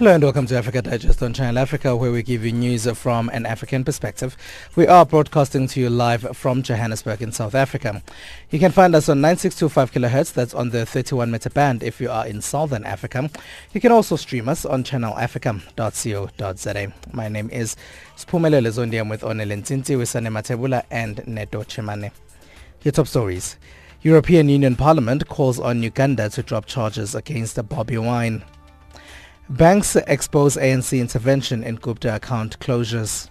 Hello and welcome to Africa Digest on Channel Africa where we give you news from an African perspective. We are broadcasting to you live from Johannesburg in South Africa. You can find us on 9625 kilohertz, that's on the 31 meter band if you are in Southern Africa. You can also stream us on channelafrica.co.za. My name is Spumele Lezondi. I'm with Onel Ntinti, Wisane Matebula and Neto Chimane. Your top stories. European Union Parliament calls on Uganda to drop charges against Bobby Wine. Banks expose ANC intervention in Gupta account closures.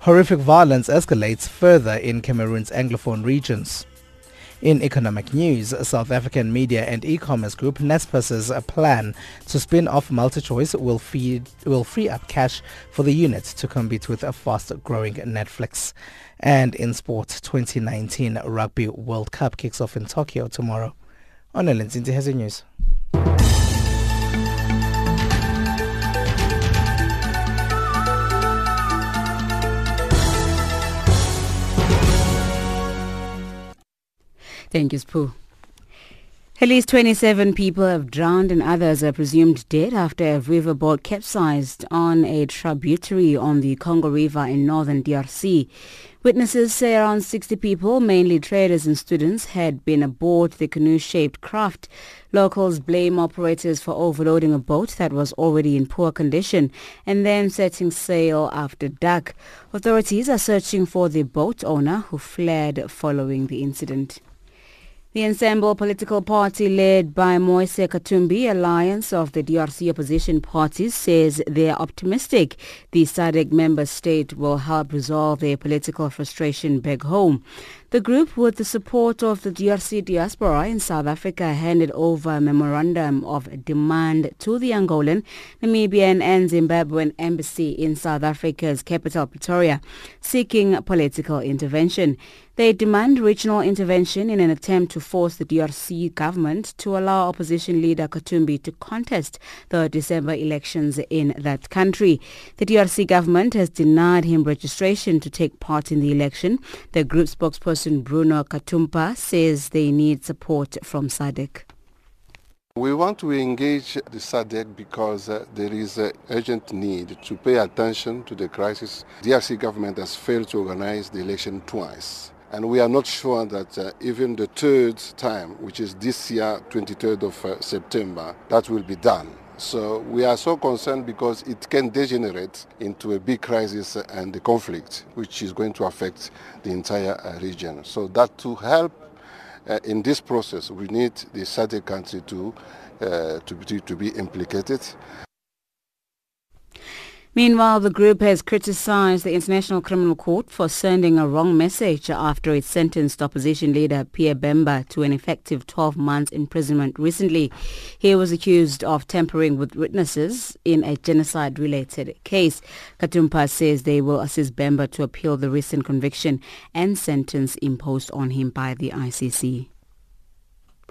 Horrific violence escalates further in Cameroon's Anglophone regions. In economic news, South African media and e-commerce group Naspers' plan to spin off MultiChoice will, feed, will free up cash for the unit to compete with a fast-growing Netflix. And in sport, 2019 Rugby World Cup kicks off in Tokyo tomorrow. On Ellen Zinti has the news. Thank you, Spoo. At least 27 people have drowned and others are presumed dead after a riverboat capsized on a tributary on the Congo River in northern DRC. Witnesses say around 60 people, mainly traders and students, had been aboard the canoe-shaped craft. Locals blame operators for overloading a boat that was already in poor condition and then setting sail after dark. Authorities are searching for the boat owner who fled following the incident. The Ensemble political party led by Moise Katumbi, alliance of the DRC opposition parties, says they are optimistic the SADC member state will help resolve their political frustration back home. The group, with the support of the DRC diaspora in South Africa, handed over a memorandum of demand to the Angolan, Namibian and Zimbabwean embassy in South Africa's capital, Pretoria, seeking political intervention. They demand regional intervention in an attempt to force the DRC government to allow opposition leader Katumbi to contest the December elections in that country. The DRC government has denied him registration to take part in the election. The group spokesperson Bruno Katumpa says they need support from SADC. We want to engage the SADC because uh, there is an urgent need to pay attention to the crisis. The DRC government has failed to organize the election twice. And we are not sure that uh, even the third time, which is this year, 23rd of uh, September, that will be done. So we are so concerned because it can degenerate into a big crisis and a conflict, which is going to affect the entire uh, region. So that to help uh, in this process, we need the SADC country to, uh, to, be, to be implicated. Meanwhile, the group has criticized the International Criminal Court for sending a wrong message after it sentenced opposition leader Pierre Bemba to an effective 12 months imprisonment recently. He was accused of tampering with witnesses in a genocide-related case. Katumpa says they will assist Bemba to appeal the recent conviction and sentence imposed on him by the ICC.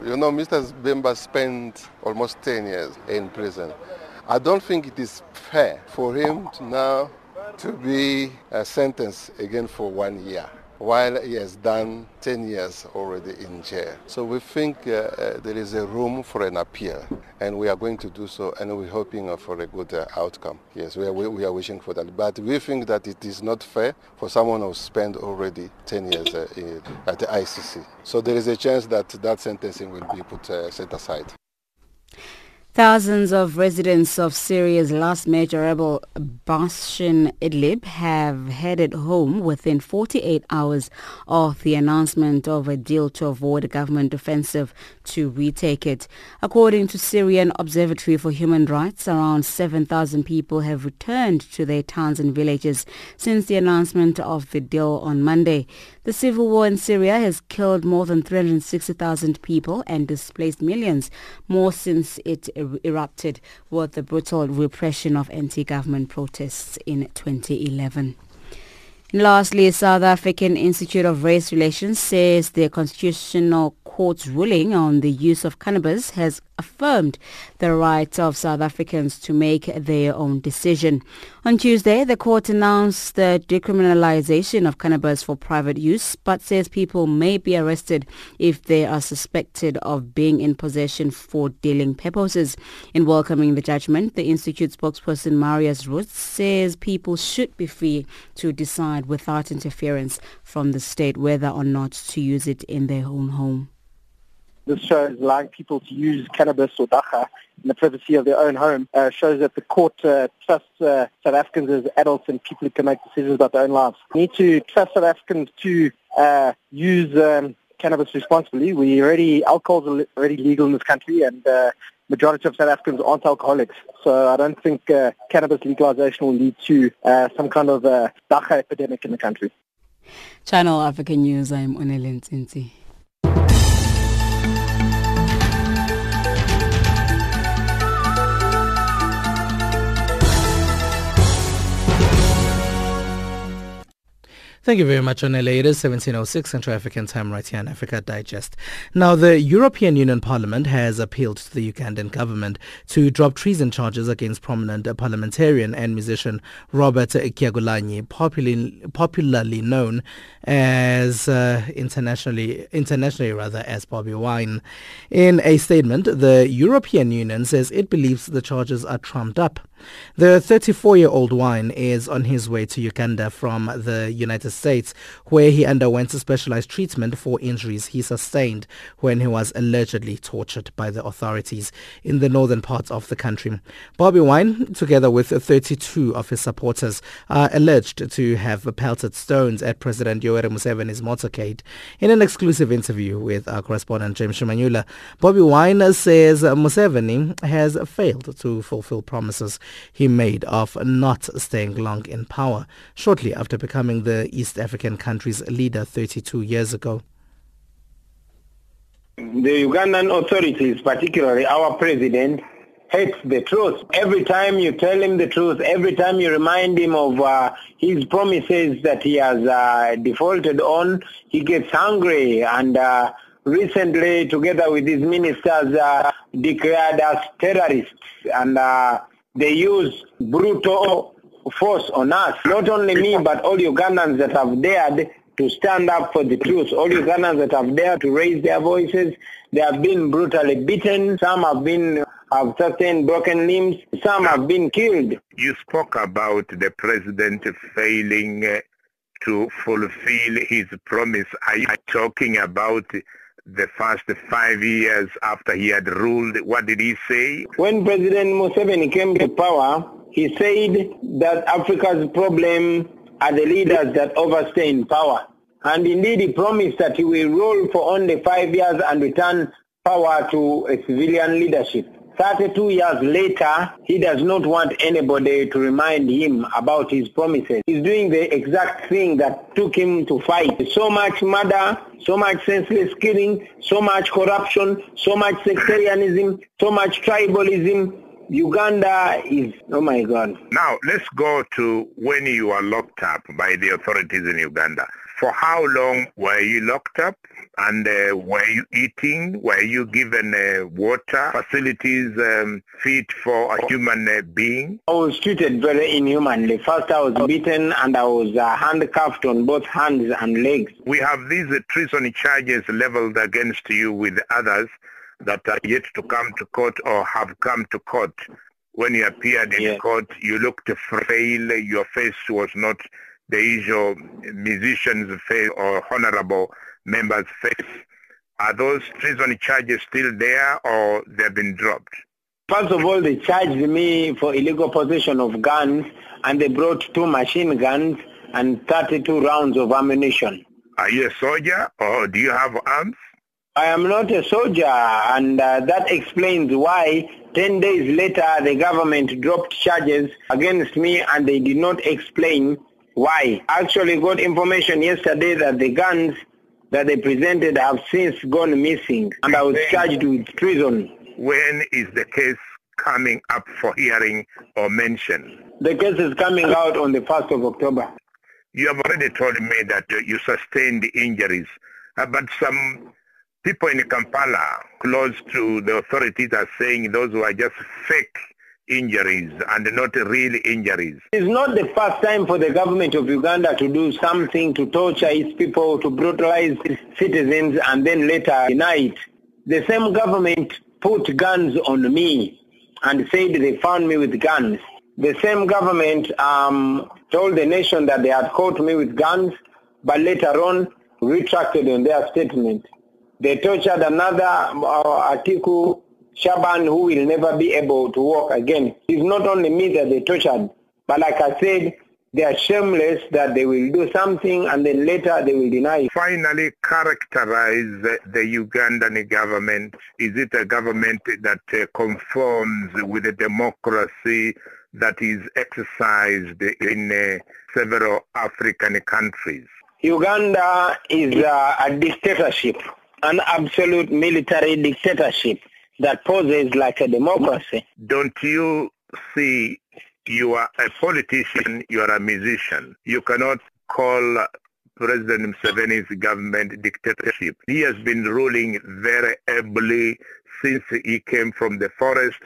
You know, Mr. Bemba spent almost 10 years in prison. I don't think it is fair for him to now to be uh, sentenced again for one year while he has done 10 years already in jail. So we think uh, uh, there is a room for an appeal and we are going to do so and we're hoping for a good uh, outcome. Yes, we are, we are wishing for that. But we think that it is not fair for someone who spent already 10 years uh, in, at the ICC. So there is a chance that that sentencing will be put uh, set aside. Thousands of residents of Syria's last major rebel bastion Idlib have headed home within 48 hours of the announcement of a deal to avoid a government offensive to retake it. According to Syrian Observatory for Human Rights, around 7,000 people have returned to their towns and villages since the announcement of the deal on Monday. The civil war in Syria has killed more than 360,000 people and displaced millions, more since it er- erupted with the brutal repression of anti-government protests in 2011. Lastly, South African Institute of Race Relations says the Constitutional Court's ruling on the use of cannabis has affirmed the rights of South Africans to make their own decision. On Tuesday, the court announced the decriminalization of cannabis for private use, but says people may be arrested if they are suspected of being in possession for dealing purposes. In welcoming the judgment, the Institute spokesperson Marius Roodt says people should be free to decide without interference from the state whether or not to use it in their own home. This shows allowing people to use cannabis or dagga in the privacy of their own home uh, shows that the court uh, trusts uh, South Africans as adults and people who can make decisions about their own lives. We need to trust South Africans to uh, use um, cannabis responsibly. We already alcohol is already legal in this country, and uh, majority of South Africans aren't alcoholics. So I don't think uh, cannabis legalization will lead to some kind of uh, dagga epidemic in the country. Channel African News. I'm Tinti. Thank you very much, Onele. It is 1706 Central African time right here on Africa Digest. Now, the European Union Parliament has appealed to the Ugandan government to drop treason charges against prominent parliamentarian and musician Robert Kyagulanyi, popularly, popularly known as uh, internationally, internationally rather as Bobby Wine. In a statement, the European Union says it believes the charges are trumped up. The 34-year-old Wine is on his way to Uganda from the United States, where he underwent specialized treatment for injuries he sustained when he was allegedly tortured by the authorities in the northern parts of the country. Bobby Wine, together with 32 of his supporters, are alleged to have pelted stones at President Yoweri Museveni's motorcade. In an exclusive interview with our correspondent James Shimanyula, Bobby Wine says Museveni has failed to fulfill promises he made of not staying long in power shortly after becoming the East African country's leader 32 years ago. The Ugandan authorities, particularly our president, hates the truth. Every time you tell him the truth, every time you remind him of uh, his promises that he has uh, defaulted on, he gets angry and uh, recently, together with his ministers, uh, declared us terrorists and uh, they use brutal force on us. Not only me, but all Ugandans that have dared to stand up for the truth. All Ugandans that have dared to raise their voices, they have been brutally beaten. Some have been have sustained broken limbs. Some have been killed. You spoke about the president failing uh, to fulfill his promise. Are you talking about the first five years after he had ruled, what did he say? When President Museveni came to power, he said that Africa's problem are the leaders that overstay in power. And indeed, he promised that he will rule for only five years and return power to a civilian leadership. 32 years later, he does not want anybody to remind him about his promises. He's doing the exact thing that took him to fight. So much murder, so much senseless killing, so much corruption, so much sectarianism, so much tribalism. Uganda is, oh my God. Now, let's go to when you were locked up by the authorities in Uganda. For how long were you locked up? And uh, were you eating? Were you given uh, water facilities um, fit for a human uh, being? I was treated very inhumanly. First I was beaten and I was uh, handcuffed on both hands and legs. We have these treason charges leveled against you with others that are yet to come to court or have come to court. When you appeared in yeah. court, you looked frail. Your face was not the usual musician's face or honorable member's face. Are those treason charges still there or they've been dropped? First of all, they charged me for illegal possession of guns and they brought two machine guns and 32 rounds of ammunition. Are you a soldier or do you have arms? I am not a soldier and uh, that explains why 10 days later the government dropped charges against me and they did not explain why? I actually got information yesterday that the guns that they presented have since gone missing and I was charged with treason. When is the case coming up for hearing or mention? The case is coming out on the 1st of October. You have already told me that uh, you sustained injuries, uh, but some people in Kampala close to the authorities are saying those were just fake injuries and not real injuries. It's not the first time for the government of Uganda to do something to torture its people, to brutalize its citizens and then later deny it. The same government put guns on me and said they found me with guns. The same government um, told the nation that they had caught me with guns, but later on retracted on their statement. They tortured another uh, Atiku Shaban who will never be able to walk again. It's not only me that they tortured, but like I said, they are shameless that they will do something and then later they will deny. Finally, characterize the Ugandan government. Is it a government that uh, conforms with the democracy that is exercised in uh, several African countries? Uganda is uh, a dictatorship, an absolute military dictatorship that poses like a democracy. Don't you see you are a politician, you are a musician. You cannot call President Museveni's government dictatorship. He has been ruling very ably since he came from the forest.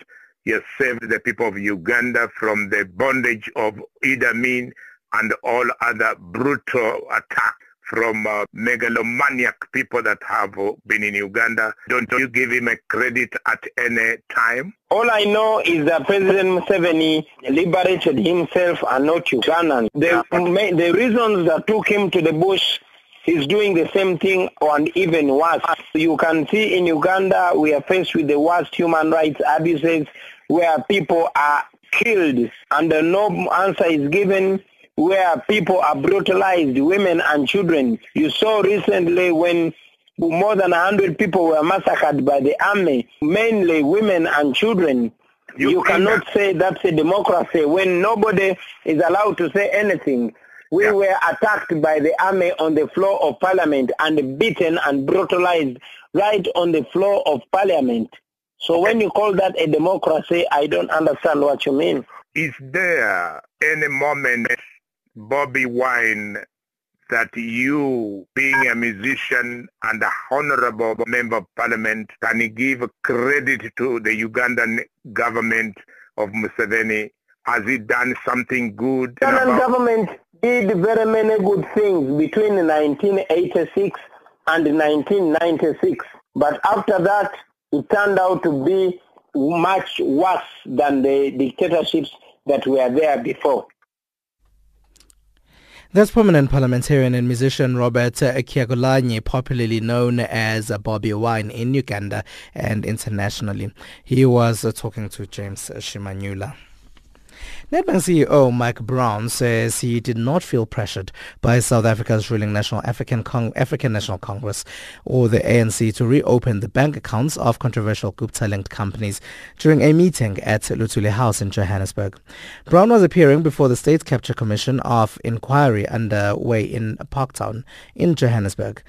He has saved the people of Uganda from the bondage of Idi Amin and all other brutal attacks from uh, megalomaniac people that have uh, been in Uganda. Don't you give him a credit at any time? All I know is that President Museveni liberated himself and not Ugandan. The, the reasons that took him to the bush He's doing the same thing and even worse. You can see in Uganda we are faced with the worst human rights abuses where people are killed and no answer is given where people are brutalized, women and children. You saw recently when more than 100 people were massacred by the army, mainly women and children. You, you cannot that. say that's a democracy when nobody is allowed to say anything. We yeah. were attacked by the army on the floor of parliament and beaten and brutalized right on the floor of parliament. So when you call that a democracy, I don't understand what you mean. Is there any moment Bobby Wine that you, being a musician and a honorable member of parliament, can give credit to the Ugandan government of Museveni? Has he done something good? The Ugandan government did very many good things between 1986 and 1996. But after that, it turned out to be much worse than the dictatorships that were there before. That's prominent parliamentarian and musician Robert Kyagulanyi, popularly known as Bobby Wine in Uganda and internationally. He was talking to James Shimanyula. Nedbank CEO Mike Brown says he did not feel pressured by South Africa's ruling National African, Cong- African National Congress or the ANC to reopen the bank accounts of controversial Gupta-linked companies during a meeting at Luthuli House in Johannesburg. Brown was appearing before the State Capture Commission of Inquiry underway in Parktown in Johannesburg.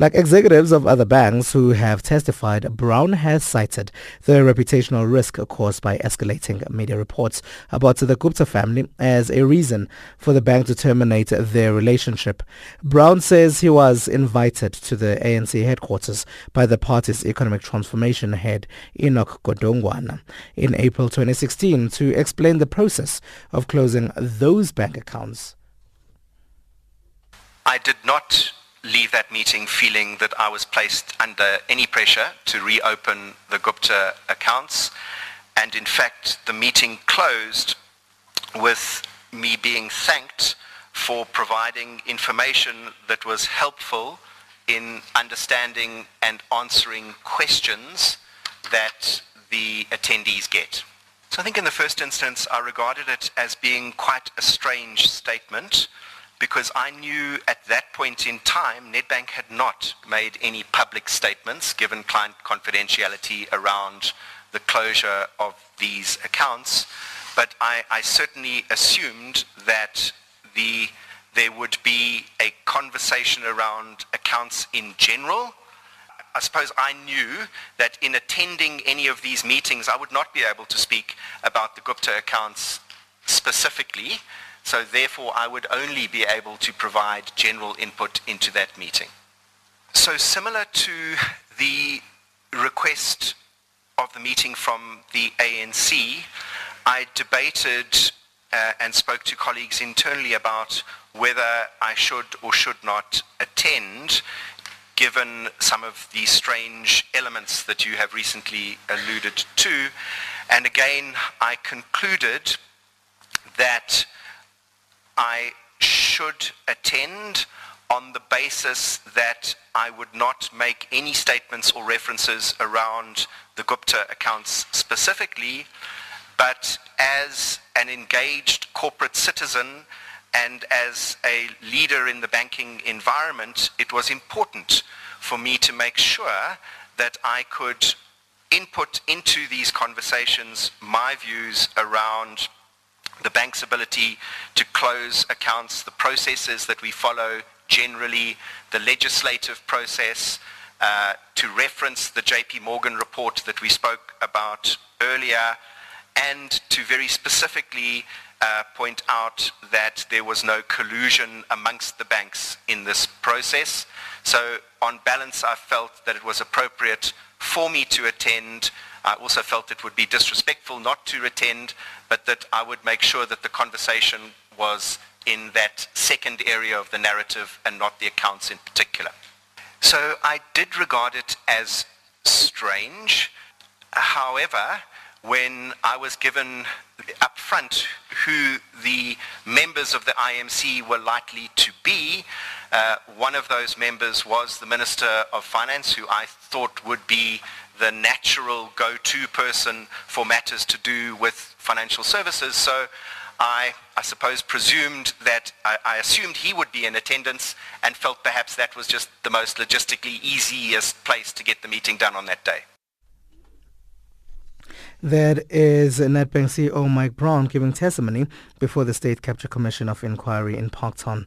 Like executives of other banks who have testified, Brown has cited the reputational risk caused by escalating media reports about the Gupta family as a reason for the bank to terminate their relationship. Brown says he was invited to the ANC headquarters by the party's economic transformation head Enoch Godongwana in April 2016 to explain the process of closing those bank accounts. I did not leave that meeting feeling that I was placed under any pressure to reopen the Gupta accounts. And in fact, the meeting closed with me being thanked for providing information that was helpful in understanding and answering questions that the attendees get. So I think in the first instance, I regarded it as being quite a strange statement because I knew at that point in time Nedbank had not made any public statements given client confidentiality around the closure of these accounts, but I, I certainly assumed that the, there would be a conversation around accounts in general. I suppose I knew that in attending any of these meetings, I would not be able to speak about the Gupta accounts specifically, so therefore, I would only be able to provide general input into that meeting. So similar to the request of the meeting from the ANC, I debated uh, and spoke to colleagues internally about whether I should or should not attend given some of the strange elements that you have recently alluded to. And again, I concluded that I should attend on the basis that I would not make any statements or references around the Gupta accounts specifically, but as an engaged corporate citizen and as a leader in the banking environment, it was important for me to make sure that I could input into these conversations my views around the bank's ability to close accounts, the processes that we follow generally, the legislative process, uh, to reference the JP Morgan report that we spoke about earlier, and to very specifically uh, point out that there was no collusion amongst the banks in this process. So on balance, I felt that it was appropriate for me to attend. I also felt it would be disrespectful not to attend, but that I would make sure that the conversation was in that second area of the narrative and not the accounts in particular. So I did regard it as strange. However, when I was given up front who the members of the IMC were likely to be, uh, one of those members was the Minister of Finance, who I thought would be the natural go-to person for matters to do with financial services. So I, I suppose, presumed that, I, I, assumed he would be in attendance and felt perhaps that was just the most logistically easiest place to get the meeting done on that day. That is Nedbank CEO oh, Mike Brown giving testimony before the State Capture Commission of Inquiry in Parktown.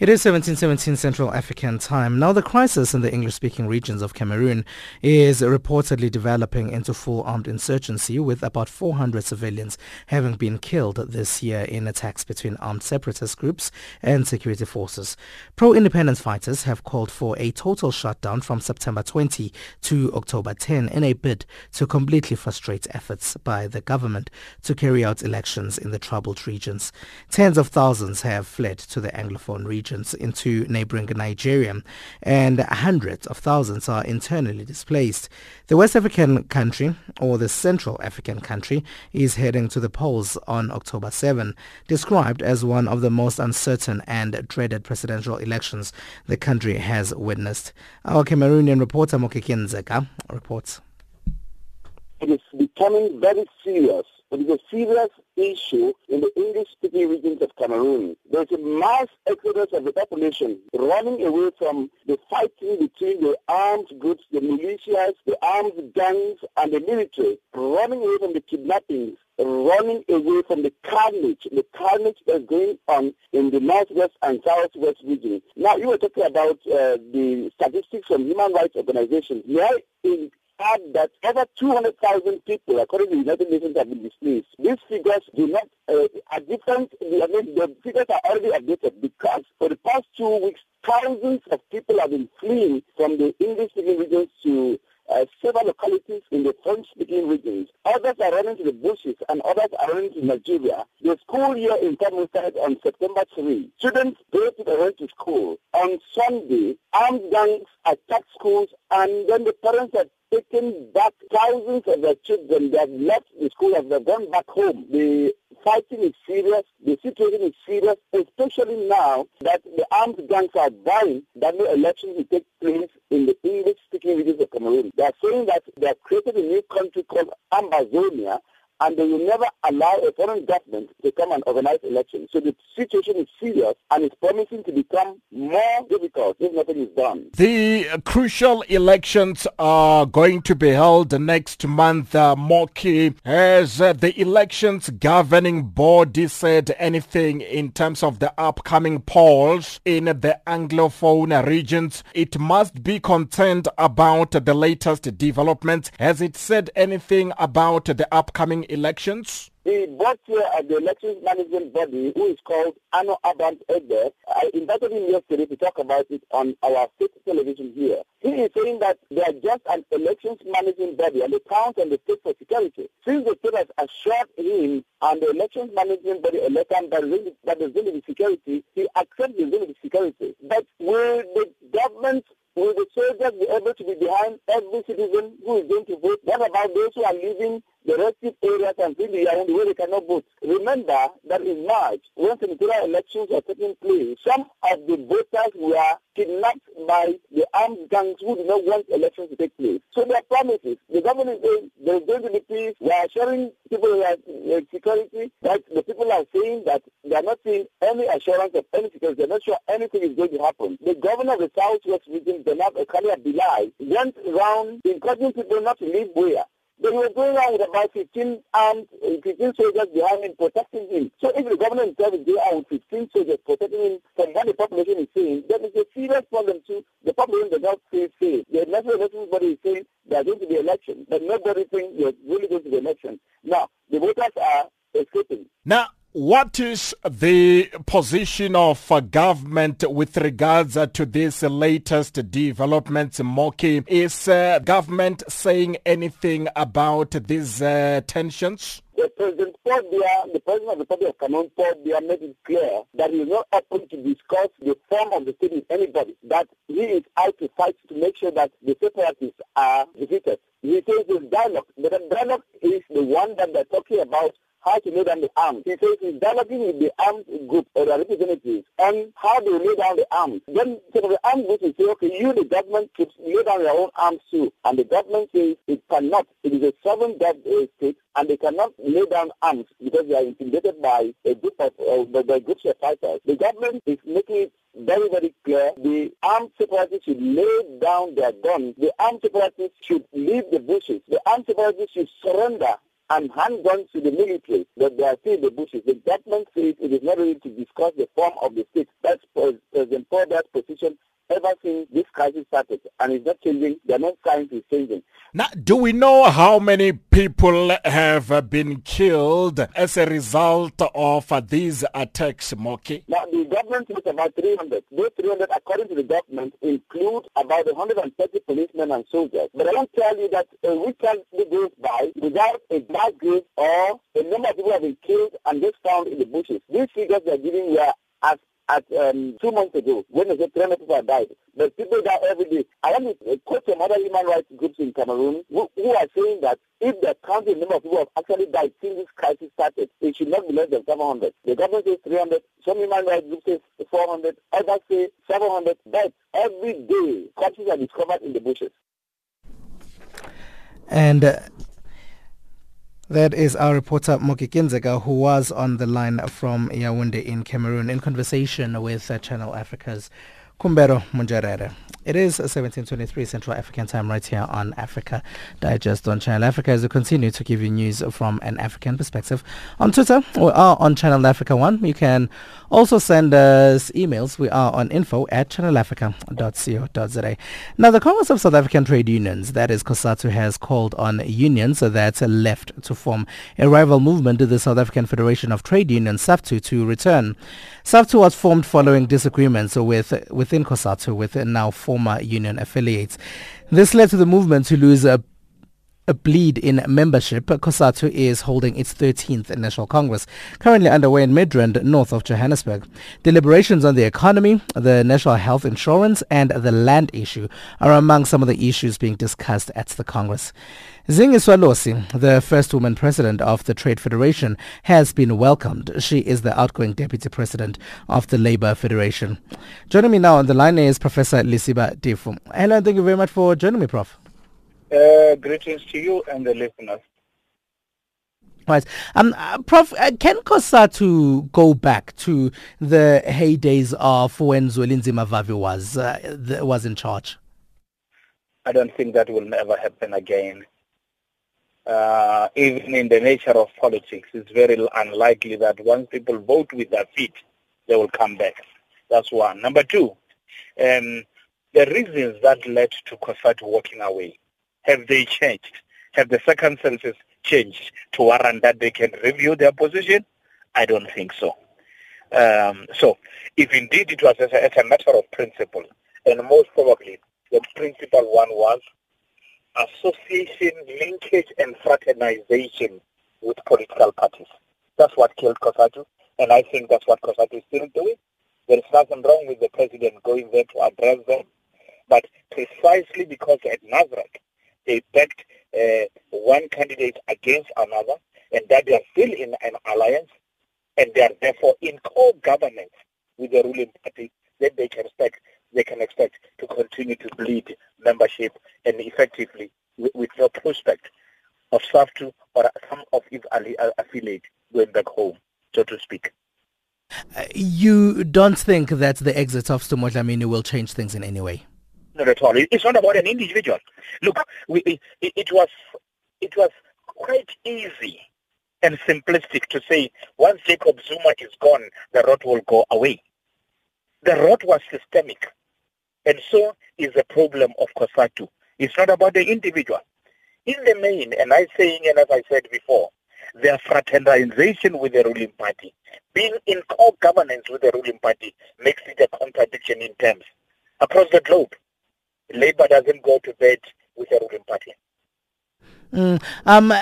It is 1717 Central African time. Now, the crisis in the English-speaking regions of Cameroon is reportedly developing into full armed insurgency, with about 400 civilians having been killed this year in attacks between armed separatist groups and security forces. Pro-independence fighters have called for a total shutdown from September 20 to October 10 in a bid to completely frustrate efforts by the government to carry out elections in the troubled regions. Tens of thousands have fled to the Anglophone region into neighboring Nigeria, and hundreds of thousands are internally displaced. The West African country, or the Central African country, is heading to the polls on October 7, described as one of the most uncertain and dreaded presidential elections the country has witnessed. Our Cameroonian reporter Moki Kindzeka reports. It is becoming very serious it is a serious issue in the English-speaking regions of Cameroon. There is a mass exodus of the population running away from the fighting between the armed groups, the militias, the armed gangs, and the military, running away from the kidnappings, running away from the carnage, the carnage that's going on in the northwest and southwest regions. Now, you were talking about uh, the statistics from human rights organizations. May I add that over 200,000 people, according to the United Nations, have been displaced. These figures do not uh, are different. I mean, the figures are already updated because for the past two weeks, thousands of people have been fleeing from the English-speaking regions to uh, several localities in the French-speaking regions. Others are running to the bushes and others are running to Nigeria. The school year in Cameroon started on September 3. Students basically went to school. On Sunday, armed gangs attacked schools and then the parents have taken back thousands of their children. They have left the school and they've gone back home. The fighting is serious. The situation is serious, especially now that the armed gangs are vying that no election will take place in the English-speaking regions of Cameroon. They are saying that they have created a new country called Ambazonia and they will never allow a foreign government to come and organize elections. So the situation is serious and it's promising to become more difficult if nothing is done. The crucial elections are going to be held next month. Uh, Moki, has uh, the elections governing body said anything in terms of the upcoming polls in the Anglophone regions? It must be concerned about the latest developments. Has it said anything about the upcoming elections? The board chair of the elections management body, who is called Enow Abrams Egbe, I invited him yesterday to talk about it on our state television here. He is saying that they are just an elections management body and they count on the state for security. Since the state has assured him and the elections management body elected that, that there's going to be security, he accepts there's going to be security. But will the government Will the soldiers be able to be behind every citizen who is going to vote? What about those who are living the restive areas and the Yaoundé where they cannot vote. Remember that in March, when senatorial elections were taking place, some of the voters were kidnapped by the armed gangs who did not want elections to take place. So there are promises. The government is saying there's going to be peace. We are assuring people that uh, security, but the people are saying that they are not seeing any assurance of any security. They're not sure anything is going to happen. The governor of the Southwest region, Bernard Okalia Bilai, went around encouraging people not to leave where they were going around with about 15 armed, 15 soldiers behind him protecting him. So if the government itself is going out with 15 soldiers protecting him from what the population is saying, then it's a serious problem too. The population does not feel safe. The national elections body is saying there are going to be elections, but nobody thinks there's really going to be elections. Now, the voters are escaping. Now, what is the position of uh, government with regards uh, to this latest developments, Moki? Is uh, government saying anything about these uh, tensions? The President the President of the Republic of Cameroon, Paul Biya, made it clear that he is not open to discuss the form of the state with anybody, that he is out to fight to make sure that the separatists are defeated. He says there's dialogue, but the dialogue is the one that they're talking about how to lay down the arms. He says he's dialoguing with the armed group or the representatives on how to lay down the arms. Then of the armed group will say, okay, you, the government, should lay down your own arms too. And the government says it cannot. It is a sovereign state and they cannot lay down arms because they are intimidated by a group of uh, by, by groups of fighters. The government is making it very, very clear. The armed separatists should lay down their guns. The armed separatists should leave the bushes. The armed separatists should surrender and handguns to the military that they are still the bushes. The government says it is not ready to discuss the form of the state. That's President Paul's position ever since this crisis started, and it's not changing. They're not trying to changing. Now, do we know how many people have uh, been killed as a result of uh, these attacks, Moki? Now, the government says about 300. Those 300, according to the government, include about 130 policemen and soldiers. But I want to tell you that a week goes by without a mass grave or a number of people have been killed and just found in the bushes. These figures they are giving were as at um, two months ago when they said 300 people died. But people die every day. I want to quote some other human rights groups in Cameroon who, who are saying that if the counting number of people who have actually died since this crisis started, it should not be less than 700. The government says 300. Some human rights groups say 400. Others say 700. But every day, corpses are discovered in the bushes. And uh, that is our reporter Moki Kindzeka, who was on the line from Yaoundé in Cameroon in conversation with uh, Channel Africa's Kumbero Munjarere. It is 1723 Central African time right here on Africa Digest on Channel Africa as we continue to give you news from an African perspective. On Twitter, we are on Channel Africa 1. You can also send us emails. We are on info at channelafrica.co.za. Now, the Congress of South African Trade Unions, that is COSATU, has called on unions that left to form a rival movement to the South African Federation of Trade Unions, SAFTU, to return. SAFTU was formed following disagreements with within COSATU with now former union affiliates. This led to the movement to lose a a bleed in membership, COSATU is holding its 13th National Congress, currently underway in Midrand, north of Johannesburg. Deliberations on the economy, the national health insurance, and the land issue are among some of the issues being discussed at the Congress. Zingiswa Losi, the first woman president of the Trade Federation, has been welcomed. She is the outgoing deputy president of the Labour Federation. Joining me now on the line is Professor Lesiba Teffo. Hello, and thank you very much for joining me, Prof. Uh, greetings to you and the listeners. Right. Um, uh, Prof, uh, can COSATU go back to the heydays of when Zwelinzima Vavi was, uh, was in charge? I don't think that will never happen again. Uh, even in the nature of politics, it's very unlikely that once people vote with their feet, they will come back. That's one. Number two, um, the reasons that led to COSATU walking away, have they changed? Have the circumstances changed to warrant that they can review their position? I don't think so. Um, so, if indeed it was as a, as a matter of principle, and most probably the principal one was association, linkage, and fraternization with political parties. That's what killed COSATU, and I think that's what COSATU is still doing. There is nothing wrong with the president going there to address them, but precisely because at NASREC they backed uh, one candidate against another, and that they are still in an alliance, and they are therefore in co-governance with the ruling party, then they can expect they can expect to continue to bleed membership and effectively with, with no prospect of SAFTU or some of its uh, affiliates going back home, so to speak. Uh, you don't think that the exit of Sdumo Dlamini will change things in any way? Not at all. It's not about an individual. Look, we, it, it was it was quite easy and simplistic to say once Jacob Zuma is gone, the rot will go away. The rot was systemic. And so is the problem of COSATU. It's not about the individual. In the main, and I'm saying, and as I said before, their fraternization with the ruling party, being in co-governance with the ruling party, makes it a contradiction in terms. Across the globe, Labour doesn't go to bed with the ruling party. Mm. Um,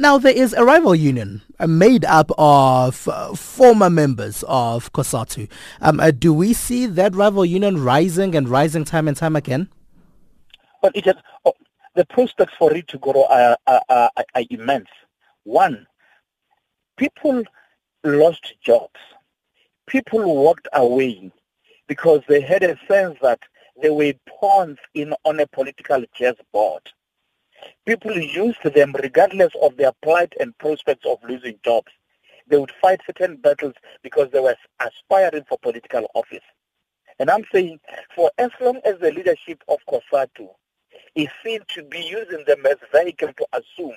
now there is a rival union uh, made up of uh, former members of COSATU. Um, uh, do we see that rival union rising and rising time and time again? Well, it has, oh, the prospects for it to grow are, are, are, are immense. One, people lost jobs. People walked away because they had a sense that they were pawns in on a political chessboard People used them regardless of their plight and prospects of losing jobs. They would fight certain battles because they were aspiring for political office. And I'm saying, for as long as the leadership of COSATU is seen to be using them as vehicle to assume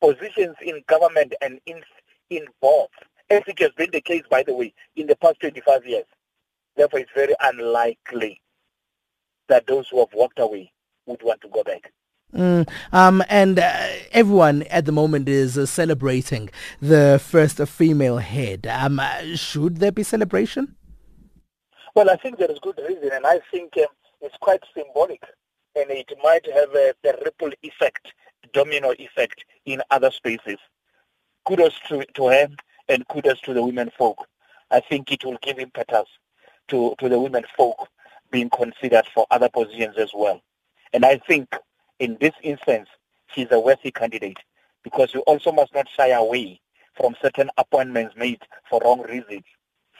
positions in government and in, in both, as it has been the case, by the way, in the past 25 years. Therefore, it's very unlikely that those who have walked away would want to go back. Mm, um, and uh, everyone at the moment is uh, celebrating the first female head. Um, uh, should there be celebration? Well, I think there is good reason, and I think um, it's quite symbolic, and it might have a, a, ripple effect, domino effect in other spaces. Kudos to, to her, and kudos to the women folk. I think it will give impetus to, to the women folk being considered for other positions as well. And I think in this instance, she's a worthy candidate because you also must not shy away from certain appointments made for wrong reasons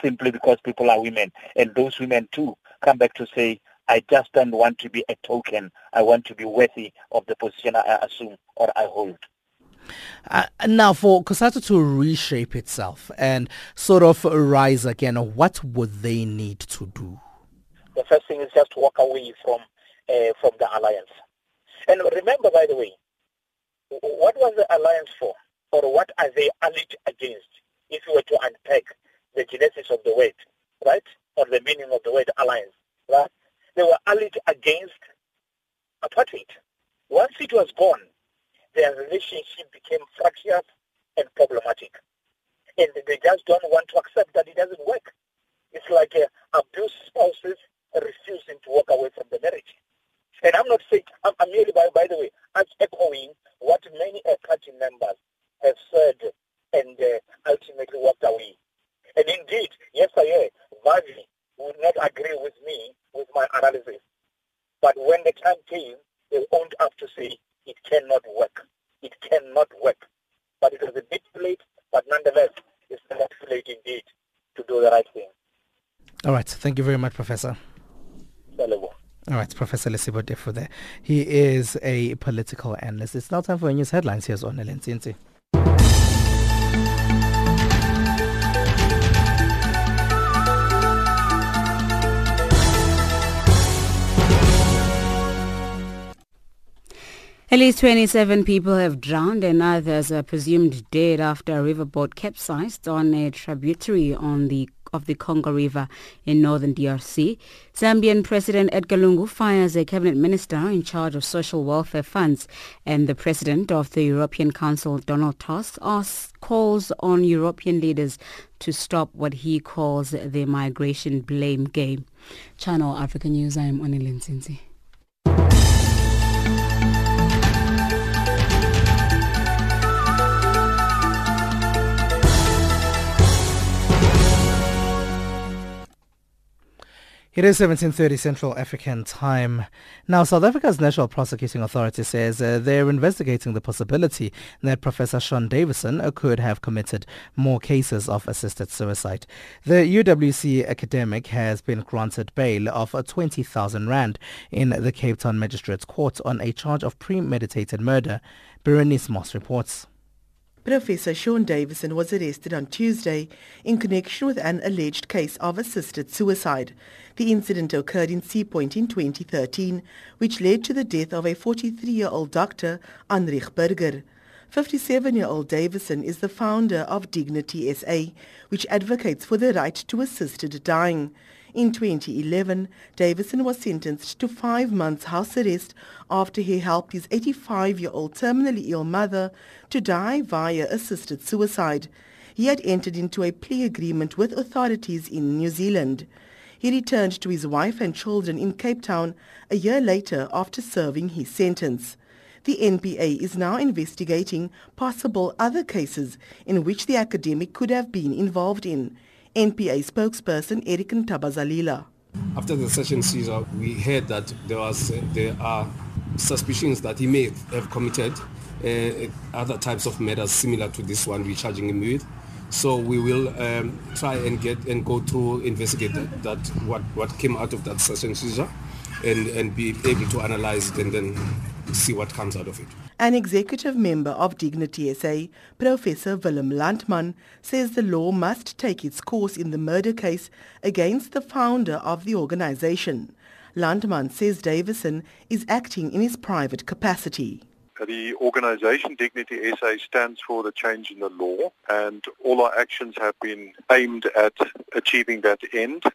simply because people are women. And those women too come back to say, I just don't want to be a token. I want to be worthy of the position I assume or I hold. Uh, now, for COSATU to reshape itself and sort of rise again, what would they need to do? The first thing is just walk away from uh, from the alliance. And remember, by the way, what was the alliance for? Or what are they allied against? If you were to unpack the genesis of the word, right? Or the meaning of the word alliance, right? They were allied against apartheid. Once it was gone, their relationship became fractious and problematic. And they just don't want to accept that it doesn't work. It's like uh, abuse spouses refusing to walk away from the marriage. And I'm not saying, I'm, I'm merely, by, by the way, I'm echoing what many party members have said and uh, ultimately walked away. And indeed, yes, I hear, Vavi would not agree with me with my analysis. But when the time came, they owned up to say it cannot work. It cannot work. But it was a bit late, but nonetheless, it's not too late indeed to do the right thing. All right. Thank you very much, Professor. All right, Professor Lesiba Teffo there. He is a political analyst. It's now time for news headlines. Here's on Lentinti. At least 27 people have drowned and others are presumed dead after a riverboat capsized on a tributary on the of the Congo River in northern DRC. Zambian President Edgar Lungu fires a cabinet minister in charge of social welfare funds and the president of the European Council, Donald Tusk, asks, calls on European leaders to stop what he calls the migration blame game. Channel Africa News, I am Onelin Sinzi. It is 17:30 Central African Time. Now, South Africa's National Prosecuting Authority says uh, they're investigating the possibility that Professor Sean Davison uh, could have committed more cases of assisted suicide. The UWC academic has been granted bail of uh, 20,000 rand in the Cape Town Magistrates Court on a charge of premeditated murder. Berenice Moss reports. Professor Sean Davison was arrested on Tuesday in connection with an alleged case of assisted suicide. The incident occurred in Sea Point in 2013, which led to the death of a 43-year-old doctor, Anrich Burger. 57-year-old Davison is the founder of Dignity SA, which advocates for the right to assisted dying. In 2011, Davison was sentenced to five months house arrest after he helped his 85-year-old terminally ill mother to die via assisted suicide. He had entered into a plea agreement with authorities in New Zealand. He returned to his wife and children in Cape Town a year later after serving his sentence. The NPA is now investigating possible other cases in which the academic could have been involved in. NPA spokesperson Eric Ntabazalila. After the session seizure, we heard that there was uh, there are suspicions that he may have committed uh, other types of matters similar to this one we're charging him with. So we will um, try and get and go through investigate that, that what what came out of that session seizure, and and be able to analyze it and then see what comes out of it. An executive member of Dignity SA, Professor Willem Landman, says the law must take its course in the murder case against the founder of the organization. Landman says Davison is acting in his private capacity. The organization Dignity SA stands for the change in the law and all our actions have been aimed at achieving that end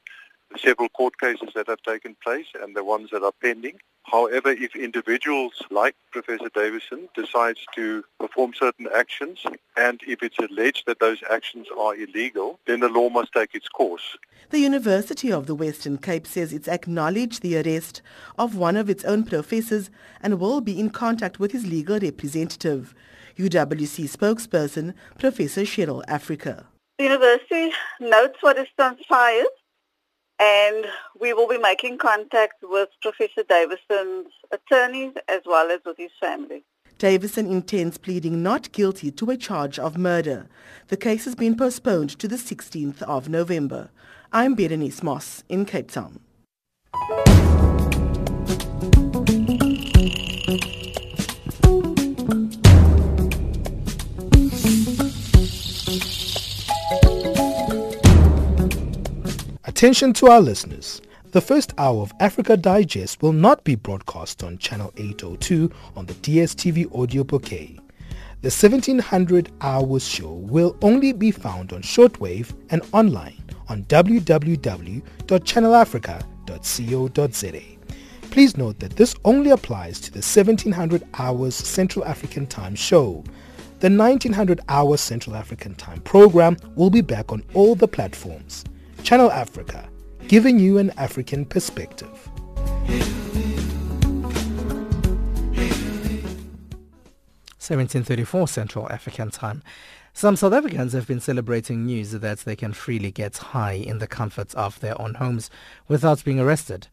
several court cases that have taken place and the ones that are pending. However, if individuals like Professor Davison decides to perform certain actions and if it's alleged that those actions are illegal, then the law must take its course. The University of the Western Cape says it's acknowledged the arrest of one of its own professors and will be in contact with his legal representative. UWC spokesperson Professor Cheryl Africa. The university notes what is transpired and we will be making contact with Professor Davison's attorneys as well as with his family. Davison intends pleading not guilty to a charge of murder. The case has been postponed to the 16th of November. I'm Berenice Moss in Cape Town. Attention to our listeners. The first hour of Africa Digest will not be broadcast on channel 802 on the DSTV audio bouquet. The 1700 hours show will only be found on shortwave and online on www.channelafrica.co.za. Please note that this only applies to the 1700 hours Central African Time show. The 1900 hours Central African Time program will be back on all the platforms. Channel Africa, giving you an African perspective. 1734 Central African Time. Some South Africans have been celebrating news that they can freely get high in the comforts of their own homes without being arrested.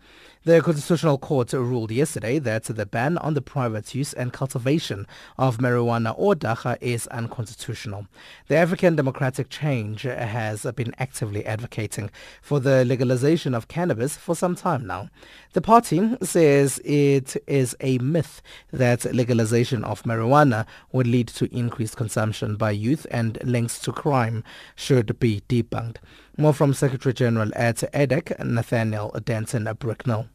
The Constitutional Court ruled yesterday that the ban on the private use and cultivation of marijuana or dagga is unconstitutional. The African Democratic Change has been actively advocating for the legalization of cannabis for some time now. The party says it is a myth that legalization of marijuana would lead to increased consumption by youth and links to crime should be debunked. More from Secretary General at EDEC, Nathaniel Denton Bricknell.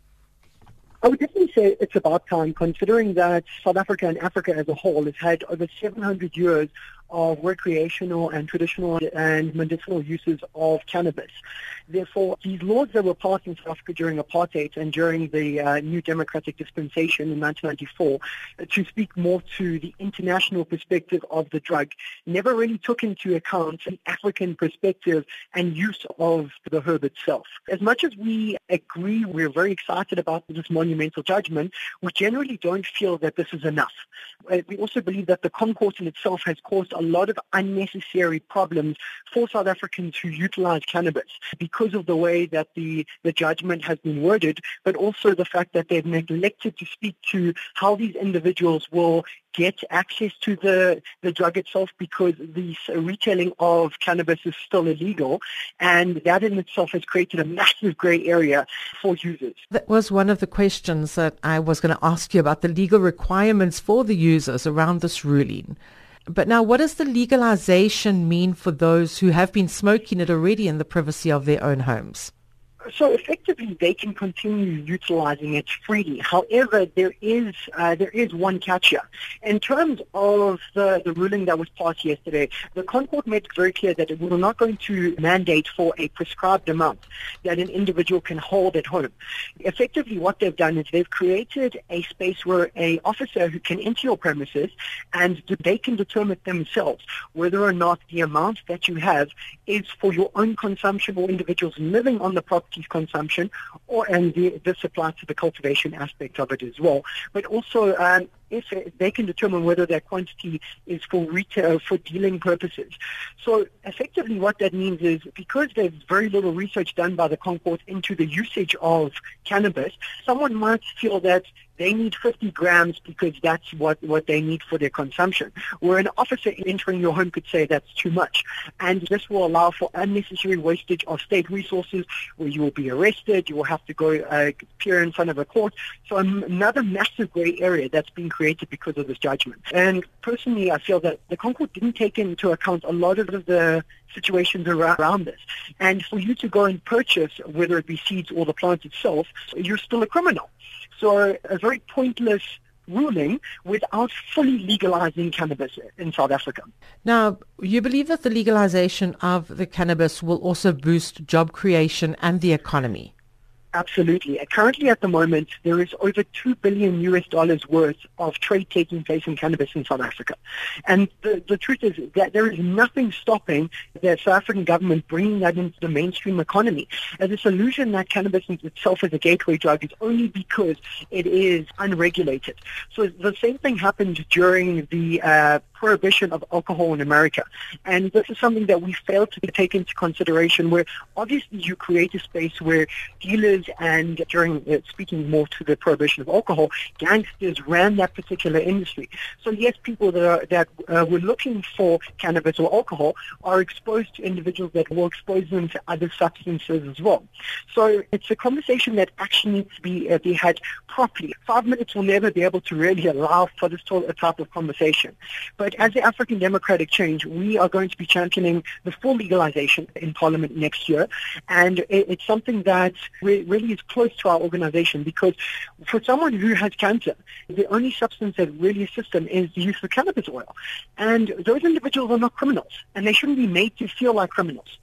I would definitely say it's about time, considering that South Africa and Africa as a whole has had over 700 years of recreational and traditional and medicinal uses of cannabis. Therefore, these laws that were passed in South Africa during apartheid and during the uh, new democratic dispensation in 1994, uh, to speak more to the international perspective of the drug, never really took into account the African perspective and use of the herb itself. As much as we agree, we're very excited about this monumental judgment, we generally don't feel that this is enough. Uh, we also believe that the ConCourt in itself has caused a lot of unnecessary problems for South Africans who utilize cannabis because of the way that the, the judgment has been worded, but also the fact that they've neglected to speak to how these individuals will get access to the, the drug itself because the retailing of cannabis is still illegal and that in itself has created a massive grey area for users. That was one of the questions that I was going to ask you about the legal requirements for the users around this ruling. But now, what does the legalization mean for those who have been smoking it already in the privacy of their own homes? So effectively, they can continue utilizing it freely. However, there is uh, there is one catch here. In terms of the, the ruling that was passed yesterday, the ConCourt made it very clear that it was not going to mandate for a prescribed amount that an individual can hold at home. Effectively, what they've done is they've created a space where a officer who can enter your premises and they can determine themselves whether or not the amount that you have is for your own consumption or individuals living on the property consumption, or and the, this applies to the cultivation aspect of it as well. But also, um, if they can determine whether that quantity is for retail for dealing purposes. So effectively, what that means is because there's very little research done by the ConCourt into the usage of cannabis, someone might feel that they need 50 grams because that's what, what they need for their consumption. Where an officer entering your home could say that's too much. And this will allow for unnecessary wastage of state resources where you will be arrested, you will have to go uh, appear in front of a court. So another massive gray area that's being created because of this judgment. And personally, I feel that the ConCourt didn't take into account a lot of the situations around this. And for you to go and purchase, whether it be seeds or the plant itself, you're still a criminal. So a very pointless ruling without fully legalizing cannabis in South Africa. Now, you believe that the legalization of the cannabis will also boost job creation and the economy? Absolutely. Currently at the moment, there is over 2 billion US dollars worth of trade taking place in cannabis in South Africa. And the, the truth is that there is nothing stopping the South African government bringing that into the mainstream economy. And this illusion that cannabis itself is a gateway drug is only because it is unregulated. So the same thing happened during the uh, prohibition of alcohol in America. And this is something that we fail to take into consideration where obviously you create a space where dealers and during uh, speaking more to the prohibition of alcohol, gangsters ran that particular industry. So yes, people that are, that uh, were looking for cannabis or alcohol are exposed to individuals that will expose them to other substances as well. So it's a conversation that actually needs to be, uh, be had properly. Five minutes will never be able to really allow for this type of conversation. But as the African Democratic Change, we are going to be championing the full legalization in Parliament next year. And it's something that really is close to our organization because for someone who has cancer, the only substance that really assists them is the use of cannabis oil. And those individuals are not criminals, and they shouldn't be made to feel like criminals.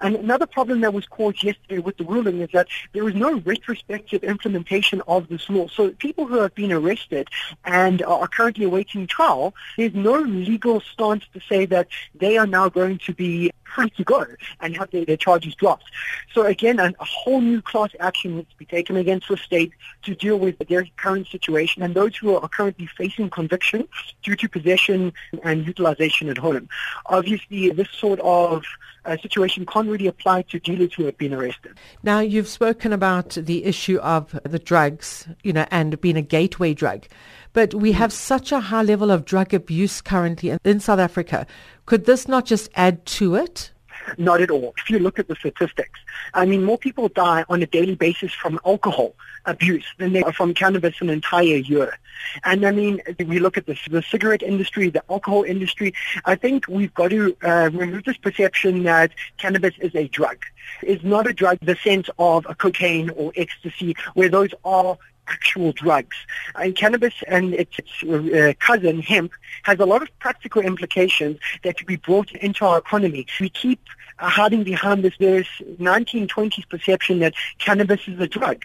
And another problem that was caused yesterday with the ruling is that there is no retrospective implementation of this law. So people who have been arrested and are currently awaiting trial, there's no legal stance to say that they are now going to be free to go and have their, their charges dropped. So again, a, a whole new class action needs to be taken against the state to deal with their current situation and those who are currently facing conviction due to possession and utilization at home. Obviously, this sort of uh, situation can't really apply to dealers who have been arrested. Now, you've spoken about the issue of the drugs, you know, and being a gateway drug. But we have such a high level of drug abuse currently in South Africa. Could this not just add to it? Not at all. If you look at the statistics, I mean, more people die on a daily basis from alcohol abuse than they are from cannabis an entire year. And I mean, we look at the, the cigarette industry, the alcohol industry, I think we've got to uh, remove this perception that cannabis is a drug. It's not a drug the sense of a cocaine or ecstasy, where those are actual drugs. And cannabis and its, uh, cousin, hemp, has a lot of practical implications that could be brought into our economy. We keep hiding behind this this 1920s perception that cannabis is a drug.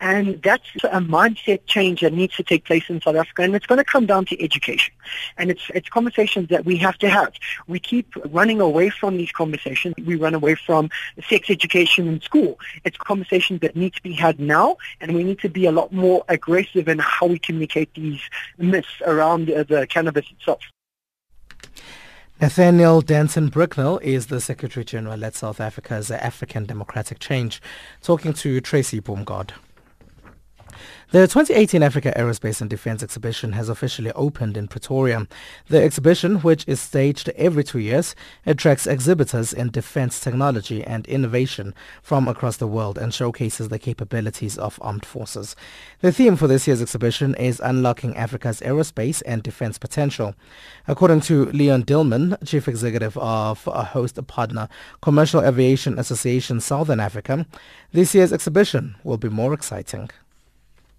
And that's a mindset change that needs to take place in South Africa. And it's going to come down to education. And it's, it's conversations that we have to have. We keep running away from these conversations. We run away from sex education in school. It's conversations that need to be had now. And we need to be a lot more aggressive in how we communicate these myths around uh, the cannabis itself. Nathaniel Danson Bricknell is the Secretary General at South Africa's African Democratic Change, talking to Tracy Boomgod. The 2018 Africa Aerospace and Defense Exhibition has officially opened in Pretoria. The exhibition, which is staged every two years, attracts exhibitors in defense technology and innovation from across the world and showcases the capabilities of armed forces. The theme for this year's exhibition is Unlocking Africa's Aerospace and Defense Potential. According to Leon Dillman, Chief Executive of a host partner, Commercial Aviation Association Southern Africa, this year's exhibition will be more exciting.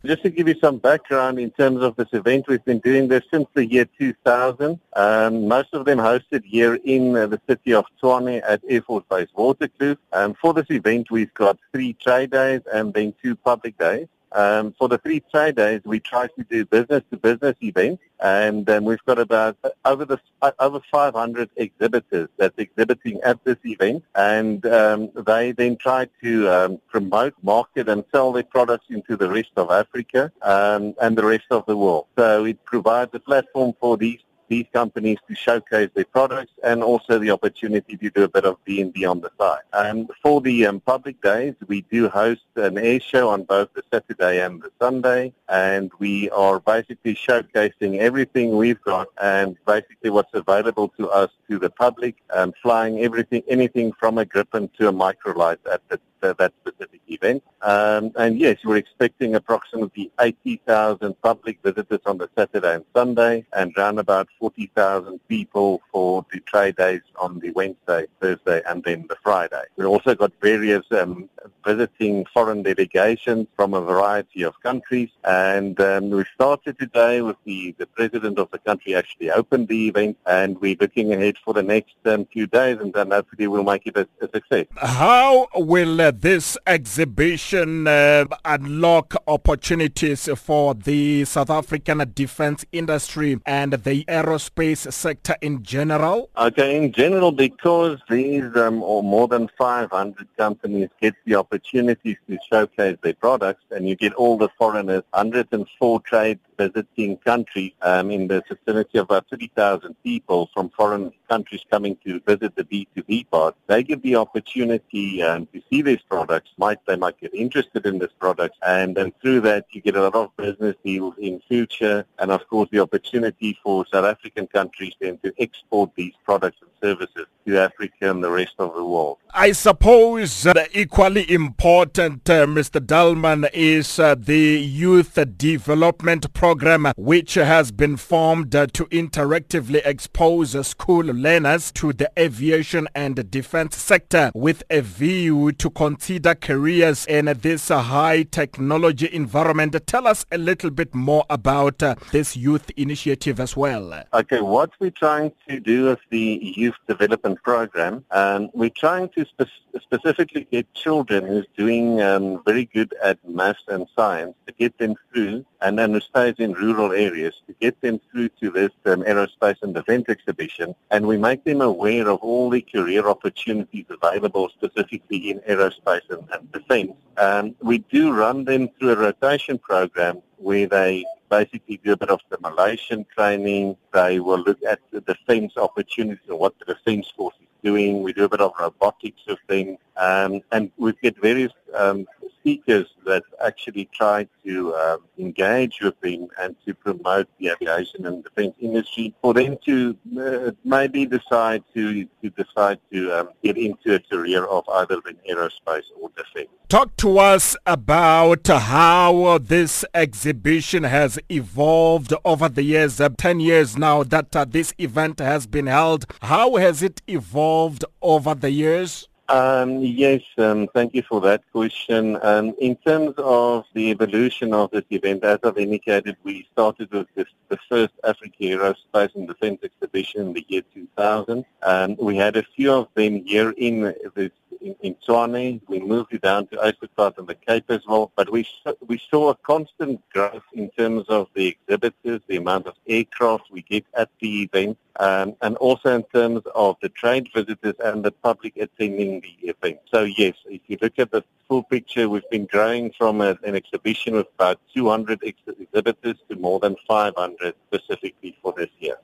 Just to give you some background in terms of this event, we've been doing this since the year 2000. Um, most of them hosted here in uh, the city of Tshwane at Air Force Base Waterkloof. Um, for this event, we've got three trade days and then two public days. Um, for the three trade days, we try to do business-to-business events, and um, we've got about over the over 500 exhibitors that's exhibiting at this event, and um, they then try to um, promote, market, and sell their products into the rest of Africa um, and the rest of the world. So it provides a platform for these these companies to showcase their products and also the opportunity to do a bit of D&D on the side. And for the um, public days, we do host an air show on both the Saturday and the Sunday, and we are basically showcasing everything we've got and basically what's available to us to the public, um, flying everything, anything from a Gripen to a microlight at the that specific event. Um, and yes, we're expecting approximately 80,000 public visitors on the Saturday and Sunday, and around about 40,000 people for the trade days on the Wednesday, Thursday, and then the Friday. We've also got various um, visiting foreign delegations from a variety of countries, and um, we started today with the, the president of the country actually opened the event, and we're looking ahead for the next um, few days, and then hopefully we'll make it a, a success. How will this exhibition uh, unlock opportunities for the South African defense industry and the aerospace sector in general? Okay, in general, because these um, or more than 500 companies get the opportunities to showcase their products, and you get all the foreigners, 104 trade visiting countries um, in the vicinity of about 30,000 people from foreign countries coming to visit the B2B part. They give the opportunity um, to see these products. Might They might get interested in this product, and then through that you get a lot of business deals in future, and of course the opportunity for South African countries then to export these products and services to Africa and the rest of the world. I suppose uh, equally important, uh, Mr. Dalman, is uh, the youth development program, which has been formed uh, to interactively expose school learners to the aviation and defense sector with a view to consider careers in this high technology environment. Tell us a little bit more about uh, this youth initiative as well. Okay, what we're trying to do with the youth development program, um, we're trying to spe- specifically get children who's doing um, very good at maths and science to get them through, and then who stays in rural areas to get them through to this um, aerospace and defense exhibition, and we make them aware of all the career opportunities available specifically in aerospace and, and defense. Um, we do run them through a rotation program where they basically do a bit of simulation training. They will look at the defense opportunities and what the defense force is doing. We do a bit of robotics of things. Um, and we get various um, speakers that actually try to um, engage with them and to promote the aviation and defense industry for them to uh, maybe decide to, to decide to um, get into a career of either in aerospace or defense. Talk to us about how this exhibition has evolved over the years, uh, 10 years now that uh, this event has been held. How has it evolved over the years? Um, yes, um, thank you for that question. Um, in terms of the evolution of this event, as I've indicated, we started with this, the first Africa Aerospace and Defence exhibition in the year 2000. Um, we had a few of them here in the in, in Tshwane. We moved it down to Ysterplaat and the Cape as well. But we we saw a constant growth in terms of the exhibitors, the amount of aircraft we get at the event, um, and also in terms of the trade visitors and the public attending the event. So yes, if you look at the full picture, we've been growing from a, an exhibition with about 200 ex- exhibitors to more than 500 specifically for this year.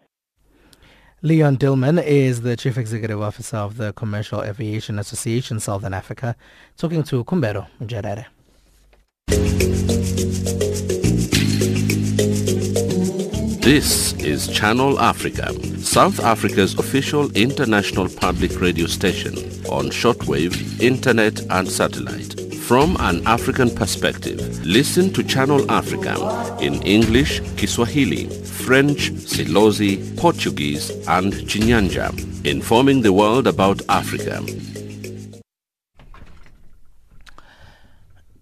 Leon Dillman is the Chief Executive Officer of the Commercial Aviation Association Southern Africa, talking to Kumbero Mjerere. This is Channel Africa, South Africa's official international public radio station on shortwave, internet and satellite. From an African perspective, listen to Channel Africa in English, Kiswahili, French, Silozi, Portuguese and Chinyanja, informing the world about Africa.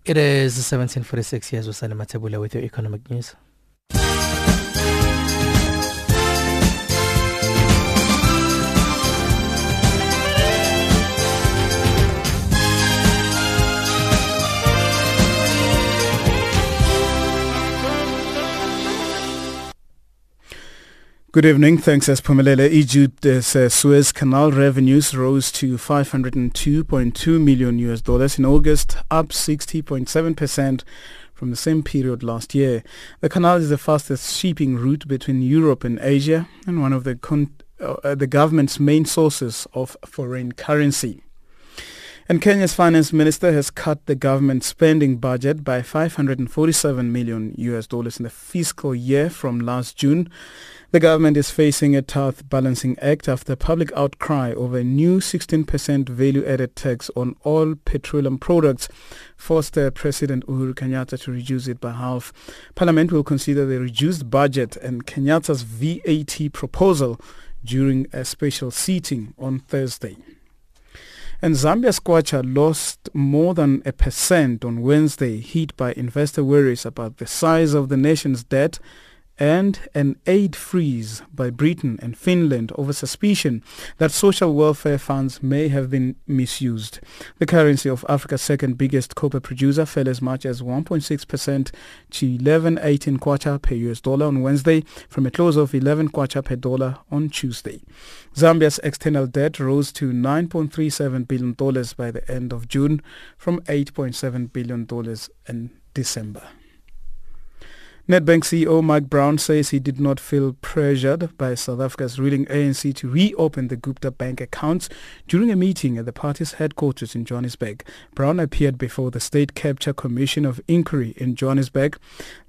It is 1746 years with Sani Matebula with your economic news. Good evening. Thanks, Espumelele. Egypt's uh, Suez Canal revenues rose to 502.2 million US dollars in August, up 60.7% from the same period last year. The canal is the fastest shipping route between Europe and Asia and one of the, con- uh, the government's main sources of foreign currency. And Kenya's finance minister has cut the government spending budget by 547 million US dollars in the fiscal year from last June. The government is facing a tough balancing act after public outcry over a new 16% value-added tax on all petroleum products forced uh, President Uhuru Kenyatta to reduce it by half. Parliament will consider the reduced budget and Kenyatta's VAT proposal during a special sitting on Thursday. And Zambia's kwacha lost more than a percent on Wednesday, hit by investor worries about the size of the nation's debt and an aid freeze by Britain and Finland over suspicion that social welfare funds may have been misused. The currency of Africa's second biggest copper producer fell as much as 1.6% to 11.18 kwacha per US dollar on Wednesday from a close of 11 kwacha per dollar on Tuesday. Zambia's external debt rose to $9.37 billion by the end of June from $8.7 billion in December. Nedbank CEO Mike Brown says he did not feel pressured by South Africa's ruling ANC to reopen the Gupta bank accounts during a meeting at the party's headquarters in Johannesburg. Brown appeared before the State Capture Commission of Inquiry in Johannesburg.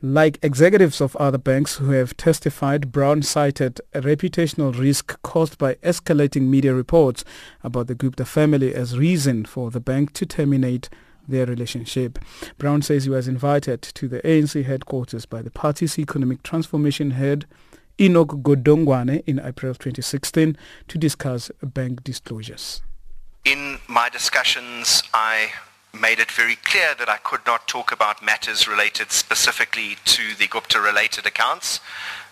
Like executives of other banks who have testified, Brown cited a reputational risk caused by escalating media reports about the Gupta family as reason for the bank to terminate their relationship. Brown says he was invited to the ANC headquarters by the party's economic transformation head Enoch Godongwana, in April 2016 to discuss bank disclosures. In my discussions, I made it very clear that I could not talk about matters related specifically to the Gupta-related accounts.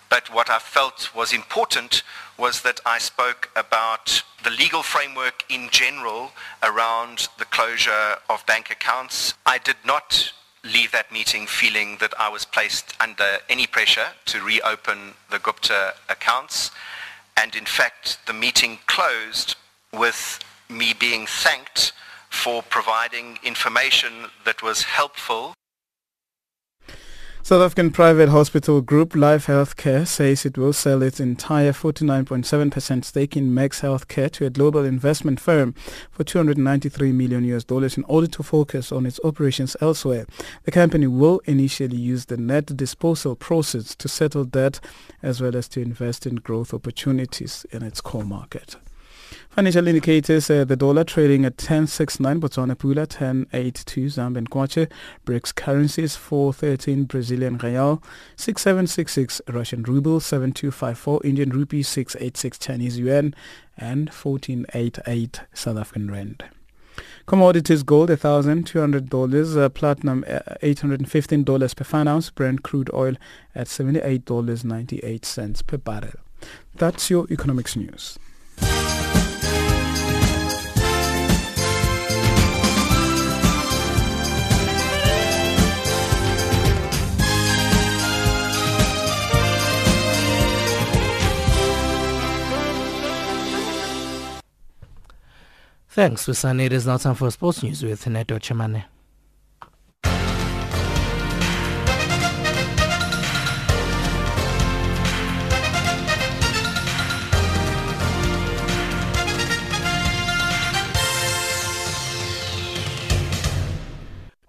But what I felt was important was that I spoke about the legal framework in general around the closure of bank accounts. I did not leave that meeting feeling that I was placed under any pressure to reopen the Gupta accounts. And in fact, the meeting closed with me being thanked for providing information that was helpful South African private hospital group Life Healthcare says it will sell its entire 49.7% stake in Max Healthcare to a global investment firm for 293 million US dollars in order to focus on its operations elsewhere. The company will initially use the net disposal proceeds to settle debt as well as to invest in growth opportunities in its core market. Financial indicators, uh, the dollar trading at 10.69, Botswana Pula 10.82, Zambian Kwacha, BRICS currencies 4.13, Brazilian Real 6.766, Russian Ruble 7.254, Indian Rupee 6.86, Chinese Yuan and 14.88 South African Rand. Commodities gold $1,200, uh, platinum uh, $815 per fine ounce, Brent crude oil at $78.98 per barrel. That's your economics news. Thanks, Wisani. It is now time for sports news with Neto Chimane.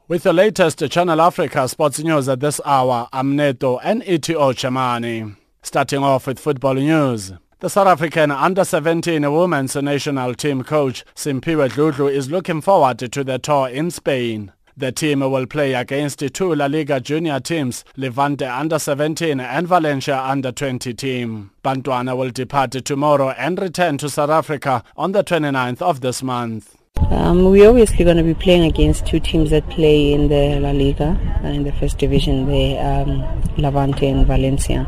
With the latest Channel Africa sports news at this hour, I'm Neto N-E-T-O ETO Chamani. Starting off with football news. The South African under-17 women's national team coach Simphiwe Dludlu is looking forward to the tour in Spain. The team will play against two La Liga junior teams, Levante under-17 and Valencia under-20 team. Bantwana will depart tomorrow and return to South Africa on the 29th of this month. Um, we're obviously going to be playing against two teams that play in the La Liga, uh, in the first division, the um, Levante and Valencia.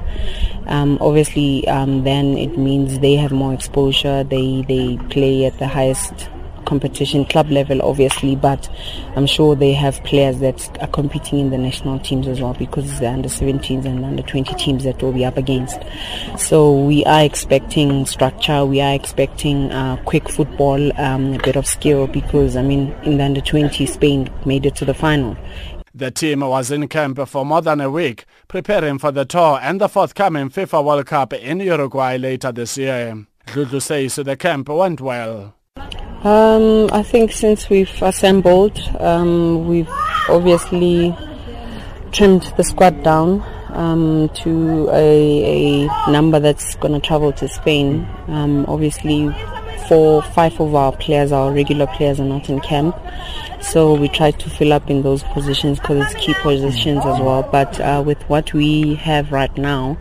Um, obviously, um, then it means they have more exposure. They they play at the highest competition, club level obviously, but I'm sure they have players that are competing in the national teams as well because it's the under 17s and under 20 teams that we'll be up against. So we are expecting structure, we are expecting uh, quick football, um, a bit of skill because I mean in the under 20 Spain made it to the final. The team was in camp for more than a week, preparing for the tour and the forthcoming FIFA World Cup in Uruguay later this year. Dludlu says the camp went well. Um, I think since we've assembled, um, we've obviously trimmed the squad down um, to a, a, number that's going to travel to Spain. Um, obviously, four, five of our players, our regular players, are not in camp. So we try to fill up in those positions because it's key positions as well. But uh, with what we have right now,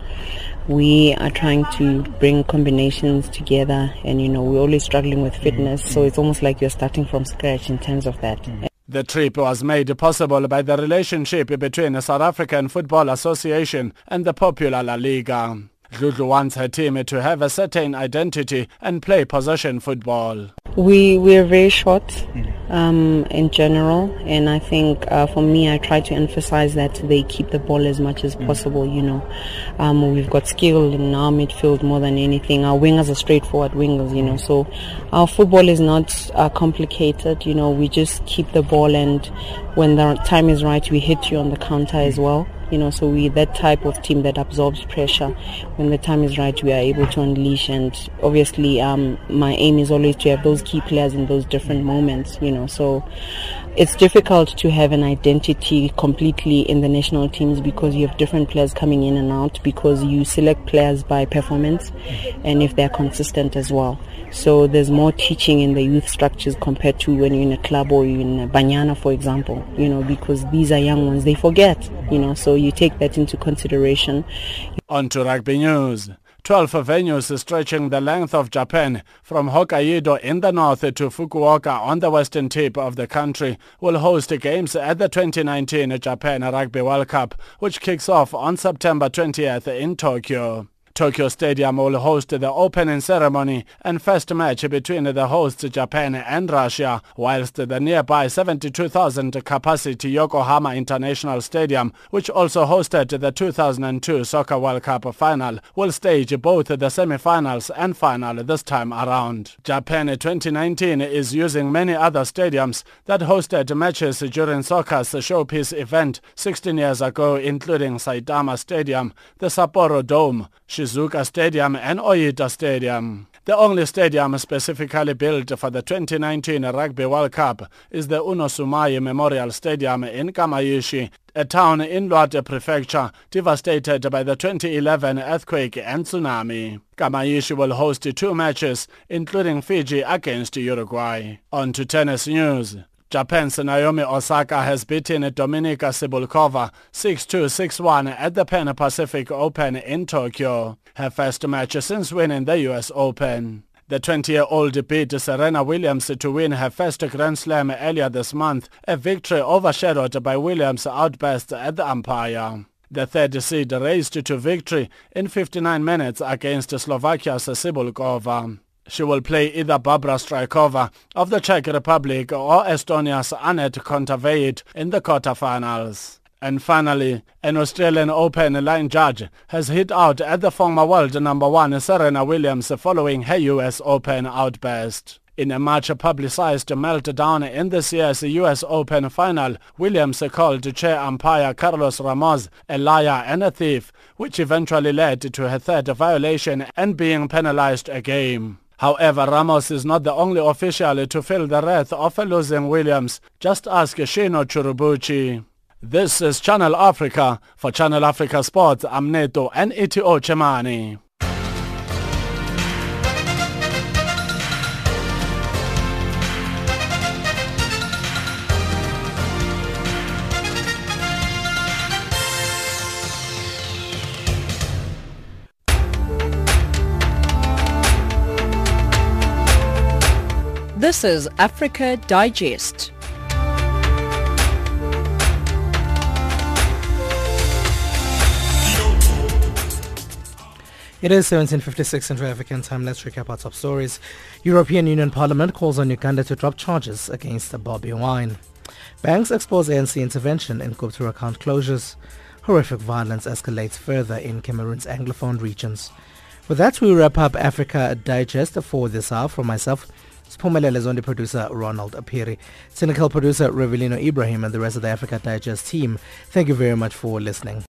we are trying to bring combinations together and you know we're always struggling with mm-hmm. fitness so it's almost like you're starting from scratch in terms of that. Mm-hmm. The trip was made possible by the relationship between the South African Football Association and the popular La Liga. Dludlu wants her team to have a certain identity and play possession football. We we're very short um, in general, and I think uh, for me, I try to emphasize that they keep the ball as much as possible. You know, um, we've got skill in our midfield more than anything. Our wingers are straightforward wingers. You know, so our football is not uh, complicated. You know, we just keep the ball, and when the time is right, we hit you on the counter as well you know so we that type of team that absorbs pressure when the time is right we are able to unleash. And obviously um, my aim is always to have those key players in those different moments you know so it's difficult to have an identity completely in the national teams because you have different players coming in and out because you select players by performance and if they're consistent as well so there's more teaching in the youth structures compared to when you're in a club or you're in Banyana, for example, you know, because these are young ones, they forget, you know, so you take that into consideration. On to rugby news. 12 venues stretching the length of Japan from Hokkaido in the north to Fukuoka on the western tip of the country will host games at the 2019 Japan Rugby World Cup, which kicks off on September 20th in Tokyo. Tokyo Stadium will host the opening ceremony and first match between the hosts Japan and Russia, whilst the nearby 72,000 capacity Yokohama International Stadium, which also hosted the 2002 Soccer World Cup final, will stage both the semi-finals and final this time around. Japan 2019 is using many other stadiums that hosted matches during soccer's showpiece event 16 years ago, including Saitama Stadium, the Sapporo Dome, Shizuoka Stadium and Oita Stadium. The only stadium specifically built for the 2019 Rugby World Cup is the Unosumai Memorial Stadium in Kamaishi, a town in Iwate Prefecture devastated by the 2011 earthquake and tsunami. Kamaishi will host two matches, including Fiji against Uruguay. On to tennis news. Japan's Naomi Osaka has beaten Dominika Cibulkova 6-2, 6-1 at the Pan Pacific Open in Tokyo, her first match since winning the US Open. The 20-year-old beat Serena Williams to win her first Grand Slam earlier this month, a victory overshadowed by Williams' outburst at the umpire. The third seed raced to victory in 59 minutes against Slovakia's Cibulkova. She will play either Barbora Strycova of the Czech Republic or Estonia's Anett Kontaveit in the quarterfinals. And finally, an Australian Open line judge has hit out at the former world number one Serena Williams following her US Open outburst. In a much publicized meltdown in this year's US Open final, Williams called chair umpire Carlos Ramos a liar and a thief, which eventually led to her third violation and being penalized a game. However, Ramos is not the only official to feel the wrath of losing Williams. Just ask Shino Tsurubuchi. This is Channel Africa. For Channel Africa Sports, I'm Neto and Chemani. This is Africa Digest. It is 1756 Central African time. Let's recap our top stories. European Union Parliament calls on Uganda to drop charges against Bobi Wine. Banks expose ANC intervention in Gupta account closures. Horrific violence escalates further in Cameroon's Anglophone regions. With that, we wrap up Africa Digest for this hour. From myself, Spumelele Zondi producer Ronald Apiri, cynical producer Revelino Ibrahim and the rest of the Africa Digest team. Thank you very much for listening.